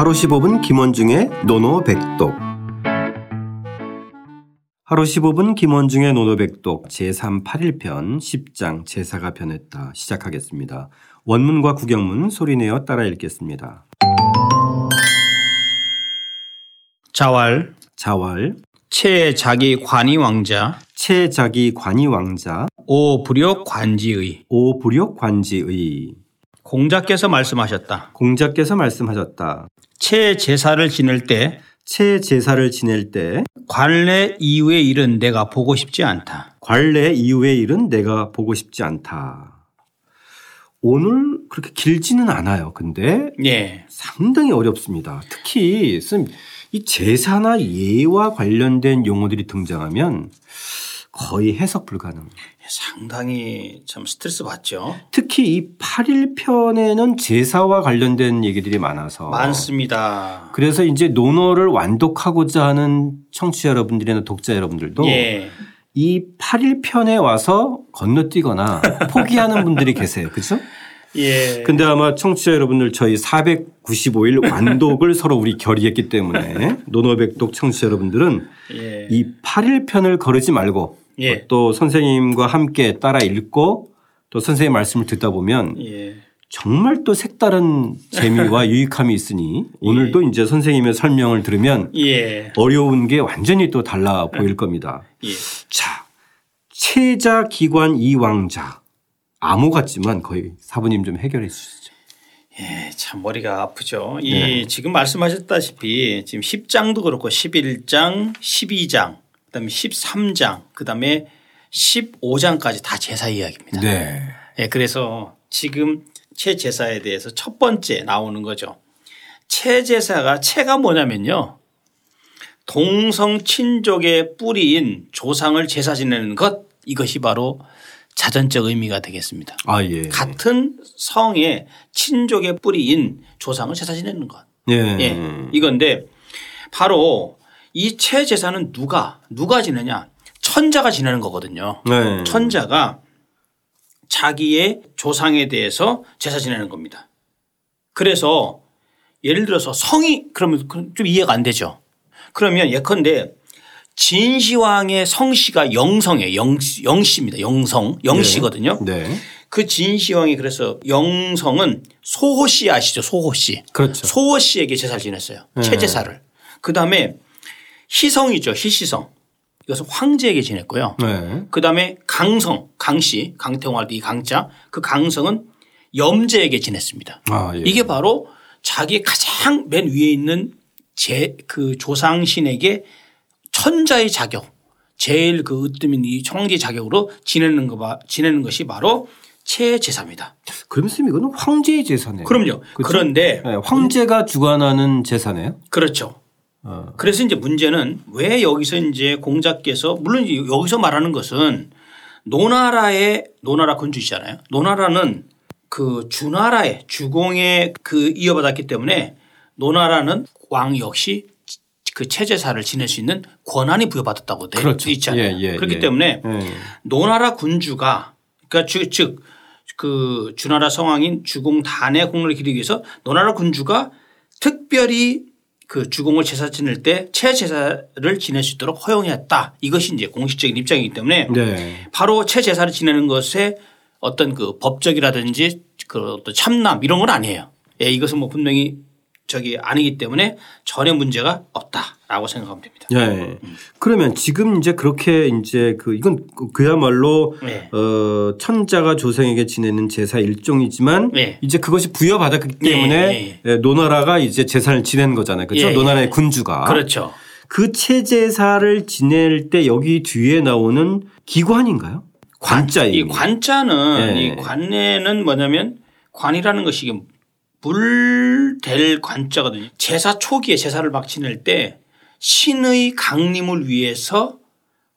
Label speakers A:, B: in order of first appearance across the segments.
A: 하루 15분 김원중의 노노백독. 하루 15분 김원중의 노노백독 제381편 10장 제사가 변했다 시작하겠습니다. 원문과 구경문 소리내어 따라 읽겠습니다.
B: 자왈
A: 자왈
B: 최자기 관이 왕자.
A: 최자기 관이 왕자.
B: 오불욕 관지의.
A: 오불욕 관지의
B: 공자께서 말씀하셨다.
A: 공자께서 말씀하셨다.
B: 최제사를 지낼 때
A: 최제사를 지낼 때
B: 관례 이후의 일은 내가 보고 싶지 않다.
A: 관례 이후의 일은 내가 보고 싶지 않다. 오늘 그렇게 길지는 않아요. 근데
B: 예.
A: 상당히 어렵습니다. 특히 이 제사나 예와 관련된 용어들이 등장하면 거의 해석 불가능.
B: 상당히 참 스트레스 받죠.
A: 특히 이 8일 편에는 제사와 관련된 얘기들이 많아서
B: 많습니다.
A: 그래서 이제 논어를 완독하고자 하는 청취자 여러분들이나 독자 여러분들도
B: 예.
A: 이 8일 편에 와서 건너뛰거나 포기하는 분들이 계세요. 그렇죠?
B: 예.
A: 근데 아마 청취자 여러분들 저희 495일 완독을 서로 우리 결의했기 때문에 논어백독 청취자 여러분들은
B: 예.
A: 이 8일 편을 거르지 말고
B: 예.
A: 또 선생님과 함께 따라 읽고 또 선생님 말씀을 듣다 보면
B: 예.
A: 정말 또 색다른 재미와 유익함이 있으니 오늘도 이제 선생님의 설명을 들으면
B: 예.
A: 어려운 게 완전히 또 달라 보일 겁니다.
B: 예.
A: 자, 체자 기관 이왕자 암호 같지만 거의 사부님 좀 해결해 주시죠.
B: 예, 참 머리가 아프죠. 이
A: 네.
B: 지금 말씀하셨다시피 지금 10장도 그렇고 11장, 12장, 그다음에 13장, 그다음에 15장까지 다 제사 이야기입니다.
A: 네.
B: 예, 그래서 지금 체제사에 대해서 첫 번째 나오는 거죠. 체제사가 체가 뭐냐면요. 동성 친족의 뿌리인 조상을 제사 지내는 것 이것이 바로 자전적 의미가 되겠습니다.
A: 아 예.
B: 같은 성의 친족의 뿌리인 조상을 제사 지내는 것.
A: 예.
B: 예. 이건데 바로 이 체제사는 누가 누가 지내냐 천자가 지내는 거거든요.
A: 네.
B: 천자가 자기의 조상에 대해서 제사 지내는 겁니다. 그래서 예를 들어서 성이 그러면 좀 이해가 안 되죠. 그러면 예컨대 진시황의 성씨가 영성이에요. 영, 영씨입니다. 영성. 영씨거든요.
A: 네.
B: 그 진시황이 그래서 영성은 소호 씨 아시죠? 소호 씨.
A: 그렇죠.
B: 소호 씨에게 제사를 지냈어요. 체제사를. 그 다음에 희성이죠. 희시성. 이것은 황제에게 지냈고요.
A: 네.
B: 그 다음에 강성, 강씨, 강태홍할 때이 강자 그 강성은 염제에게 지냈습니다.
A: 아 예.
B: 이게 바로 자기 가장 맨 위에 있는 제 그 조상신에게 천자의 자격 제일 그 으뜸인 이 청지 자격으로 지내는 거 봐, 지내는 것이 바로 체제사입니다.
A: 그럼 선생님 이거는 황제의 제사네요.
B: 그럼요.
A: 그렇죠?
B: 그런데
A: 네, 황제가 주관하는 제사네요.
B: 그렇죠.
A: 어.
B: 그래서 이제 문제는 왜 여기서 이제 공자께서 물론 여기서 말하는 것은 노나라의 노나라 군주시잖아요. 노나라는 그 주나라의 주공에 그 이어받았기 때문에 노나라는 왕 역시 그 체제사를 지낼 수 있는 권한이 부여받았다고 돼
A: 그렇죠.
B: 있잖아요.
A: 예, 예,
B: 그렇기
A: 예.
B: 때문에
A: 예.
B: 노나라 군주가 그러니까 즉, 즉, 그 주나라 성왕인 주공 단의 공로를 기리기 위해서 노나라 군주가 특별히 그 주공을 제사 지낼 때 체제사를 지낼 수 있도록 허용했다. 이것이 이제 공식적인 입장이기 때문에
A: 네.
B: 바로 체제사를 지내는 것에 어떤 그 법적이라든지 그 어떤 참남 이런 건 아니에요. 예, 이것은 뭐 분명히 저기 아니기 때문에 전혀 문제가 없다라고 생각하면 됩니다.
A: 예. 그러면 지금 이제 그렇게 이제 그 이건 그야말로
B: 네.
A: 어 천자가 조상에게 지내는 제사 일종이지만
B: 네.
A: 이제 그것이 부여받았기 때문에
B: 네,
A: 예, 노나라가 이제 제사를 지낸 거잖아요. 그렇죠?
B: 예,
A: 노나라의
B: 예.
A: 군주가
B: 그렇죠.
A: 그 체제사를 지낼 때 여기 뒤에 나오는 기관인가요? 관자
B: 이 관자는
A: 예.
B: 이 관내는 뭐냐면 관이라는 것이 이 게 물될 관자거든요. 제사 초기에 제사를 막 지낼 때 신의 강림을 위해서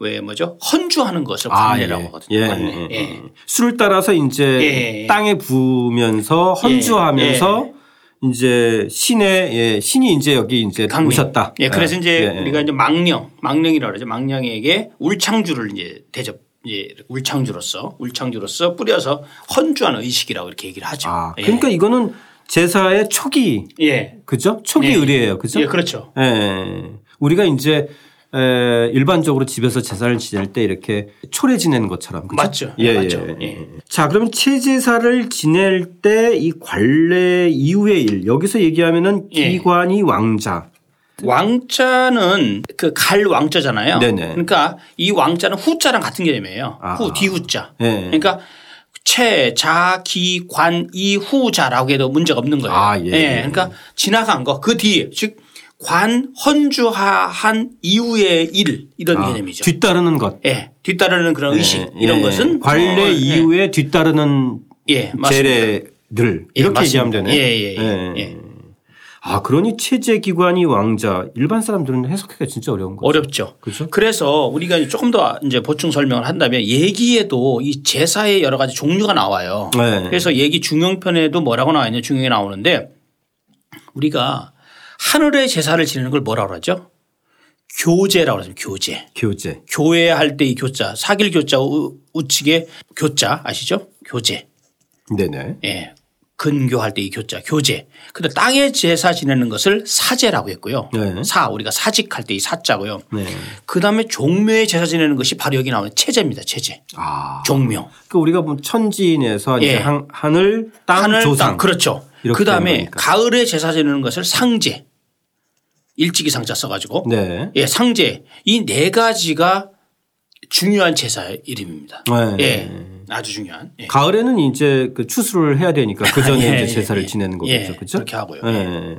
B: 왜 뭐죠 헌주하는 것을 관내라고 하거든요.
A: 예.
B: 관내.
A: 예.
B: 예.
A: 술을 따라서 이제
B: 예.
A: 땅에 부으면서 헌주하면서 이제 신의 예, 신이 이제 여기 이제
B: 강림.
A: 오셨다.
B: 예, 그래서
A: 예.
B: 이제
A: 예, 예.
B: 우리가 이제 망령, 망령이라고 그러죠. 망령에게 울창주를 이제 대접, 이제 울창주로서, 울창주로서 뿌려서 헌주하는 의식이라고 이렇게 얘기를 하죠.
A: 아,
B: 예.
A: 그러니까 이거는 제사의 초기
B: 예.
A: 그죠? 초기
B: 예.
A: 의례예요. 그죠?
B: 예, 그렇죠.
A: 예. 우리가 이제 에, 일반적으로 집에서 제사를 지낼 때 이렇게 초래 지내는 것처럼 그죠?
B: 맞죠.
A: 예,
B: 맞죠.
A: 예.
B: 예.
A: 자, 그러면 체제사를 지낼 때 이 관례 이후의 일 여기서 얘기하면은
B: 예.
A: 기관이 왕자.
B: 왕자는 그 갈 왕자잖아요.
A: 네네.
B: 그러니까 이 왕자는 후자랑 같은 개념이에요.
A: 아.
B: 후 뒤후자.
A: 예.
B: 그러니까 채, 자, 기, 관, 이, 후 자라고 해도 문제가 없는 거예요.
A: 아, 예.
B: 그러니까 지나간 거 그 뒤에 즉 관, 헌주한 이후의 일 이런
A: 아,
B: 개념이죠.
A: 뒤따르는 것.
B: 예. 뒤따르는 그런 의식
A: 예,
B: 이런
A: 예.
B: 것은
A: 관례
B: 어, 예.
A: 이후에 뒤따르는
B: 예, 맞습니다.
A: 제례들
B: 예,
A: 이렇게. 얘기하면 되네.
B: 예, 예, 예. 예.
A: 아, 그러니 체제 기관이 왕자 일반 사람들은 해석하기가 진짜 어려운 거죠.
B: 어렵죠.
A: 그렇죠?
B: 그래서 우리가 조금 더 이제 보충 설명을 한다면 얘기에도 이 제사의 여러 가지 종류가 나와요.
A: 네.
B: 그래서 얘기 중용편에도 뭐라고 나와 있냐 중용이 나오는데 우리가 하늘의 제사를 지내는 걸 뭐라고 그러죠? 교제라고 그러죠. 교제.
A: 교제.
B: 교회 할 때 이 교자 사길 교자 우- 우측에 교자 아시죠? 교제.
A: 네네.
B: 예. 근교할 때 이 교자 교제. 근데 땅에 제사 지내는 것을 사제라고 했고요.
A: 네.
B: 사 우리가 사직할 때 이 사자고요.
A: 네.
B: 그다음에 종묘에 제사 지내는 것이 바로 여기 나오는 체제입니다. 체제.
A: 아.
B: 종묘.
A: 그 우리가 뭐 천지인에서 이제
B: 예.
A: 한, 하늘, 땅,
B: 하늘
A: 조상.
B: 땅 그렇죠. 그다음에. 가을에 제사 지내는 것을 상제. 일찍이 상자 써가지고
A: 네.
B: 예 상제 이 네 가지가 중요한 제사의 이름입니다.
A: 네.
B: 예 아주 중요한. 예.
A: 가을에는 이제 그 추수를 해야 되니까 그 전에
B: 예,
A: 이제 제사를
B: 예,
A: 지내는
B: 예.
A: 거겠죠. 그렇죠?
B: 그렇게 하고요.
A: 예.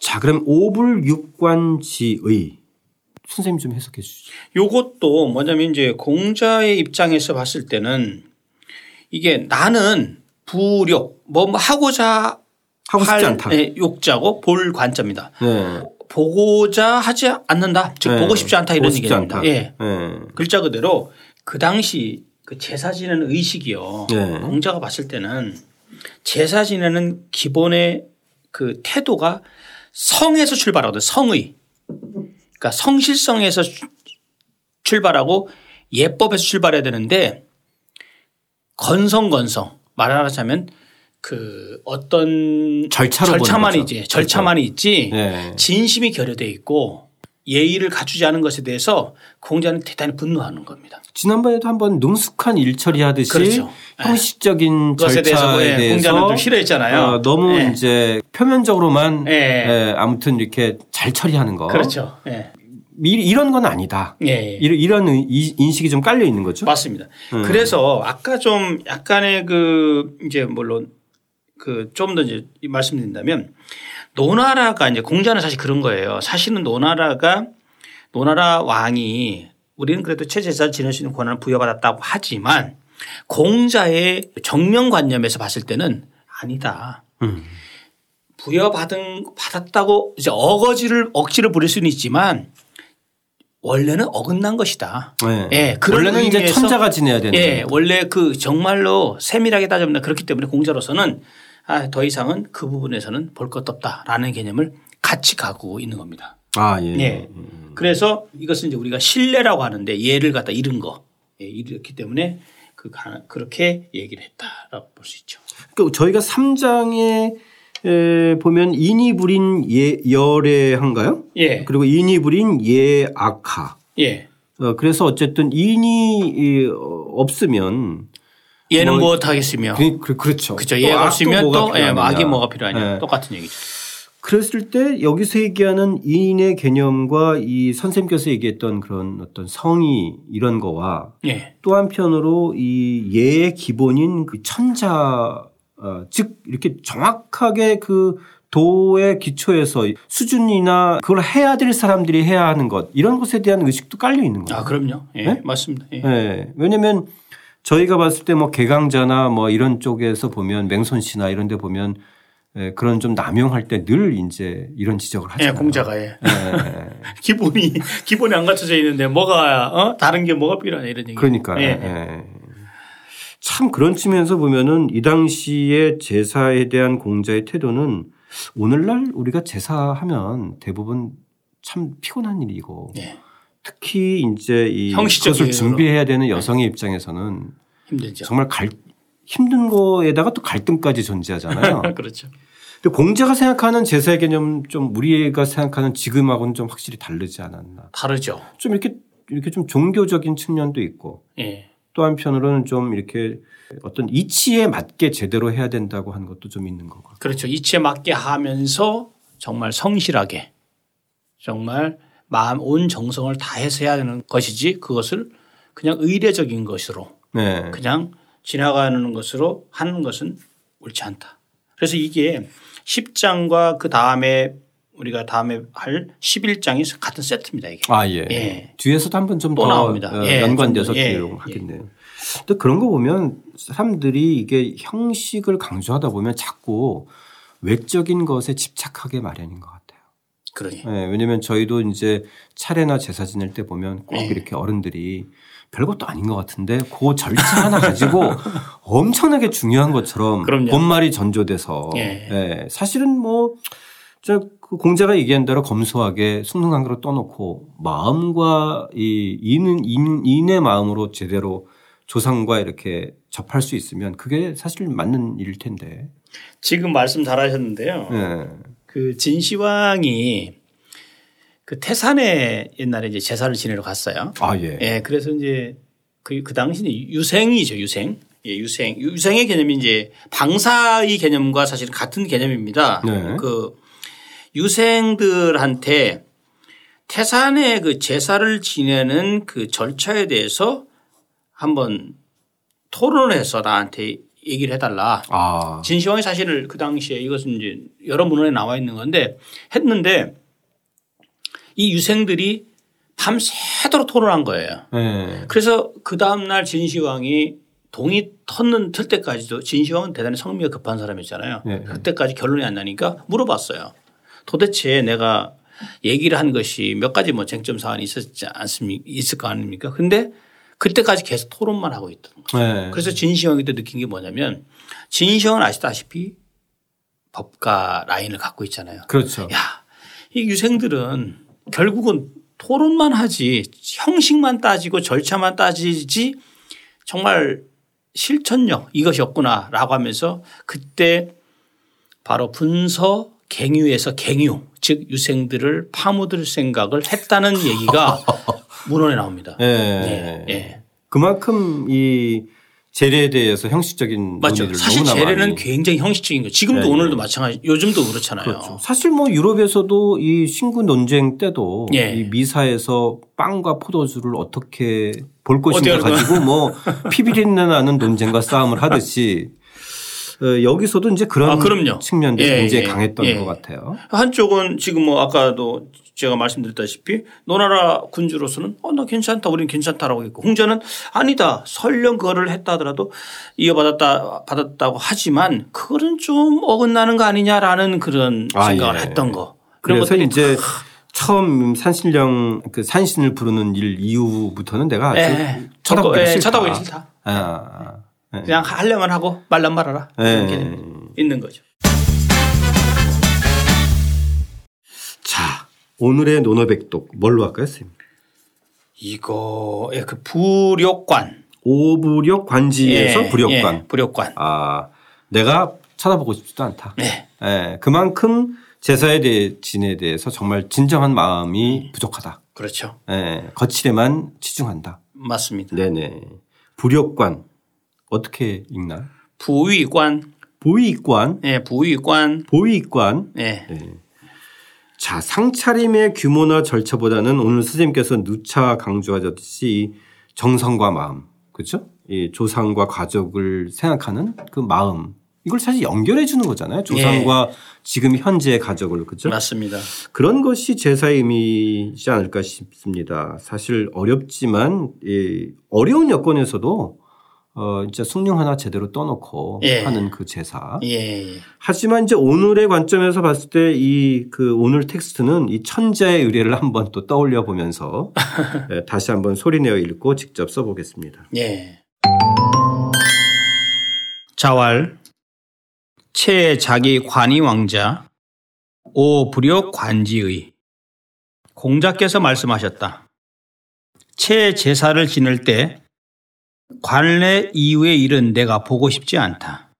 A: 자, 그럼 오불 육관지의 선생님 좀 해석해 주시죠.
B: 요것도 뭐냐면 이제 공자의 입장에서 봤을 때는 이게 나는 부력 뭐 하고자
A: 하고 싶지
B: 할
A: 않다.
B: 예, 욕자고 볼 관자입니다.
A: 네.
B: 보고자 하지 않는다. 즉
A: 네.
B: 보고 싶지 않다 이런
A: 싶지
B: 얘기입니다.
A: 않다.
B: 예.
A: 예.
B: 글자 그대로 그 당시 그 제사 지내는 의식이요.
A: 네.
B: 공자가 봤을 때는 제사 지내는 기본의 그 태도가 성에서 출발하거든. 성의. 그러니까 성실성에서 출- 출발하고 예법에서 출발해야 되는데 건성건성 말하자면 그 어떤
A: 절차로 보는
B: 절차만
A: 거죠.
B: 있지 절차만 있지
A: 네.
B: 진심이 결여돼 있고 예의를 갖추지 않은 것에 대해서 공자는 대단히 분노하는 겁니다.
A: 지난번에도 한번 능숙한 일 처리 하듯이
B: 그렇죠.
A: 형식적인
B: 그것에 대해서
A: 절차에
B: 예,
A: 대해서
B: 공자는 좀 싫어했잖아요.
A: 어, 너무
B: 예.
A: 이제 표면적으로만
B: 예.
A: 예, 아무튼 이렇게 잘 처리하는 거.
B: 그렇죠. 예.
A: 이- 이런 건 아니다.
B: 예, 예.
A: 이런, 인식이 좀 깔려 있는 거죠.
B: 맞습니다.
A: 음.
B: 그래서 아까 좀 약간의 그 이제 물론 그좀 더 이제 말씀드린다면 노나라가 이제 공자는 사실 그런 거예요. 사실은 노나라가 노나라 왕이 우리는 그래도 체제사 지낼 수 있는 권한을 부여받았다고 하지만 공자의 정명관념에서 봤을 때는 아니다.
A: 음.
B: 부여받은 받았다고 이제 어거지를 억지를 부릴 수는 있지만 원래는 어긋난 것이다.
A: 네.
B: 예, 그런
A: 원래는 이제 천자가 지내야 되는
B: 예. 원래 그 정말로 세밀하게 따져보면 그렇기 때문에 공자로서는 아, 더 이상은 그 부분에서는 볼 것도 없다라는 개념을 같이 가고 있는 겁니다.
A: 아, 예.
B: 예. 그래서 이것은 이제 우리가 신뢰라고 하는데 예를 갖다 잃은 거. 예, 이렇기 때문에 그 가- 그렇게 얘기를 했다라고 볼 수 있죠.
A: 그러니까 저희가 3장에 에, 보면 인이 부린 예, 열애한가요?
B: 예.
A: 그리고 인이 부린 예악하.
B: 예.
A: 어, 그래서 어쨌든 인이 이, 어, 없으면
B: 얘는
A: 뭐-
B: 무엇 하겠으며.
A: 그, 그, 그 렇죠.
B: 그렇죠.
A: 또
B: 얘가 없으면 또 예. 악이 뭐가 필요하냐.
A: 예.
B: 똑같은 얘기죠.
A: 그랬을 때 여기서 얘기하는 인의 개념과 이 선생님께서 얘기했던 그런 어떤 성의 이런 거와
B: 예.
A: 또 한편으로 이 예의 기본인 그 천자 어, 즉 이렇게 정확하게 그 도의 기초에서 수준이나 그걸 해야 될 사람들이 해야 하는 것 이런 것에 대한 의식도 깔려 있는 거예요.
B: 아, 그럼요. 예.
A: 네?
B: 맞습니다. 예.
A: 예. 왜냐하면 저희가 봤을 때 뭐 개강자나 뭐 이런 쪽에서 보면 맹손 씨나 이런 데 보면 예, 그런 좀 남용할 때 늘 이제 이런 지적을
B: 예,
A: 하잖아요.
B: 공자가 예.
A: 예.
B: 기본이 기본이 안 갖춰져 있는데 뭐가 어? 다른 게 뭐가 필요하냐 이런 얘기.
A: 그러니까
B: 예.
A: 예. 참 그런 측면에서 보면은 이 당시의 제사에 대한 공자의 태도는 오늘날 우리가 제사하면 대부분 참 피곤한 일이고
B: 예.
A: 특히 이제 이 그것을. 준비해야 되는 여성의 입장에서는
B: 힘들죠.
A: 정말 갈 힘든 거에다가 또 갈등까지 존재하잖아요.
B: 그렇죠.
A: 근데 공자가 생각하는 제사의 개념 좀 우리가 생각하는 지금하고는 좀 확실히 다르지 않았나.
B: 다르죠.
A: 좀 이렇게 이렇게 좀 종교적인 측면도 있고
B: 예.
A: 또 한편으로는 좀 이렇게 어떤 이치에 맞게 제대로 해야 된다고 하는 것도 좀 있는 거고.
B: 그렇죠. 이치에 맞게 하면서 정말 성실하게 정말 마음 온 정성을 다해서 해야 되는 것이지 그것을 그냥 의례적인 것으로
A: 네.
B: 그냥 지나가는 것으로 하는 것은 옳지 않다. 그래서 이게 10장과 그 다음에 우리가 다음에 할 11장이 같은 세트입니다. 이게.
A: 아, 예.
B: 예.
A: 뒤에서도 한 번좀또더
B: 나옵니다.
A: 어,
B: 예,
A: 연관돼서
B: 예,
A: 기록하겠네요. 근데 그런 거 보면 사람들이 이게 형식을 강조하다 보면 자꾸 외적인 것에 집착하게 마련인 것 같아요.
B: 그러니.
A: 예, 왜냐하면 저희도 이제 차례나 제사 지낼 때 보면 꼭
B: 네.
A: 이렇게 어른들이 별것도 아닌 것 같은데 그 절차 하나 가지고 엄청나게 중요한 것처럼
B: 그럼요.
A: 본말이 전조돼서
B: 예.
A: 예, 사실은 뭐저그 공자가 얘기한 대로 검소하게 숭숭한그릇 떠놓고 마음과 이 인, 인의 마음으로 제대로 조상과 이렇게 접할 수 있으면 그게 사실 맞는 일일 텐데.
B: 지금 말씀 잘 하셨는데요.
A: 예.
B: 그 진시황이 그 태산에 옛날에 이제 제사를 지내러 갔어요.
A: 아 예.
B: 예, 그래서 이제 그, 그 당시는 유생이죠, 유생. 예, 유생. 유생의 개념이 이제 방사의 개념과 사실은 같은 개념입니다.
A: 네.
B: 그 유생들한테 태산의 그 제사를 지내는 그 절차에 대해서 한번 토론해서 나한테 얘기를 해달라.
A: 아.
B: 진시황이 사실을 그 당시에 이것은 이제 여러 문헌에 나와 있는 건데 했는데 이 유생들이 밤새도록 토론한 거예요.
A: 예.
B: 그래서 그 다음날 진시황이 동이 텄는 틀 때까지도 진시황은 대단히 성미가 급한 사람이었잖아요.
A: 네.
B: 그때까지 결론이 안 나니까 물어봤어요. 도대체 내가 얘기를 한 것이 몇 가지 뭐 쟁점 사안이 있었지 않습니까? 있을 거 아닙니까? 근데 그때까지 계속 토론만 하고 있던 거예요.
A: 예.
B: 그래서 진시황이 때 느낀 게 뭐냐면 진시황은 아시다시피 법과 라인을 갖고 있잖아요.
A: 그렇죠.
B: 야, 이 유생들은 결국은 토론만 하지 형식만 따지고 절차만 따지지 정말 실천력 이것이 없구나라고 하면서 그때 바로 분서 갱유에서 갱유 즉 유생들을 파묻을 생각을 했다는 얘기가 문헌에 나옵니다.
A: 예.
B: 예. 예.
A: 그만큼 이 재래에 대해서 형식적인
B: 맞죠. 사실 재래는
A: 많이
B: 굉장히 형식적인 거예요. 지금도
A: 네,
B: 오늘도
A: 네.
B: 마찬가지. 요즘도 그렇잖아요.
A: 그렇죠. 사실 뭐 유럽에서도 이 신구 논쟁 때도
B: 예.
A: 이 미사에서 빵과 포도주를 어떻게 볼 것인가 가지고 뭐 피비린내 나는 논쟁과 싸움을 하듯이 어, 여기서도 이제 그런
B: 아, 그럼요.
A: 측면도
B: 예,
A: 굉장히
B: 예,
A: 강했던
B: 예.
A: 것 같아요.
B: 한쪽은 지금 뭐 아까도 제가 말씀드렸다시피 노나라 군주로서는 어, 나 괜찮다. 우리는 괜찮다라고 했고 홍자는 아니다. 설령 그거를 했다 하더라도 이어받았다, 받았다고 하지만 그거는 좀 어긋나는 거 아니냐라는 그런
A: 아,
B: 생각을
A: 예.
B: 했던 거. 그런 것들이
A: 이제 처음 산신령 그 산신을 부르는 일 이후부터는 내가 아주
B: 예.
A: 쳐다보기
B: 예,
A: 싫다.
B: 쳐다보기 싫다.
A: 아, 아, 아.
B: 그냥 하려면 하고 말란 말아라.
A: 예.
B: 이렇게 있는 거죠.
A: 자 오늘의 논어백독 뭘로 할까요, 선생님?
B: 이거 예, 그 부력관.
A: 오부력 관지에서
B: 예,
A: 부력관.
B: 예, 부력관.
A: 아, 내가 쳐다보고 싶지도 않다.
B: 네.
A: 예, 그만큼 제사에 대해 진에 대해서 정말 진정한 마음이 부족하다.
B: 그렇죠.
A: 예, 거칠에만 치중한다.
B: 맞습니다.
A: 네네. 부력관 어떻게 읽나?
B: 부위관.
A: 보위관,
B: 예, 부위관.
A: 보위관.
B: 예.
A: 자, 상차림의 규모나 절차보다는 오늘 선생님께서 누차 강조하셨듯이 정성과 마음, 그렇죠? 이 조상과 가족을 생각하는 그 마음. 이걸 사실 연결해 주는 거잖아요. 조상과 지금 현재의 가족을 그렇죠?
B: 맞습니다.
A: 그런 것이 제사의 의미이지 않을까 싶습니다. 사실 어렵지만 이 어려운 여건에서도 어 진짜 숭늉 하나 제대로 떠놓고
B: 예.
A: 하는 그 제사.
B: 예.
A: 하지만 이제 오늘의 관점에서 봤을 때 이 그 오늘 텍스트는 이 천자의 의례를 한번 또 떠올려 보면서 예, 다시 한번 소리내어 읽고 직접 써보겠습니다.
B: 예. 자왈 채 자기 관이 왕자 오 불역 관지의 공자께서 말씀하셨다. 채 제사를 지낼 때 관례 이후의 일은 내가 보고 싶지 않다.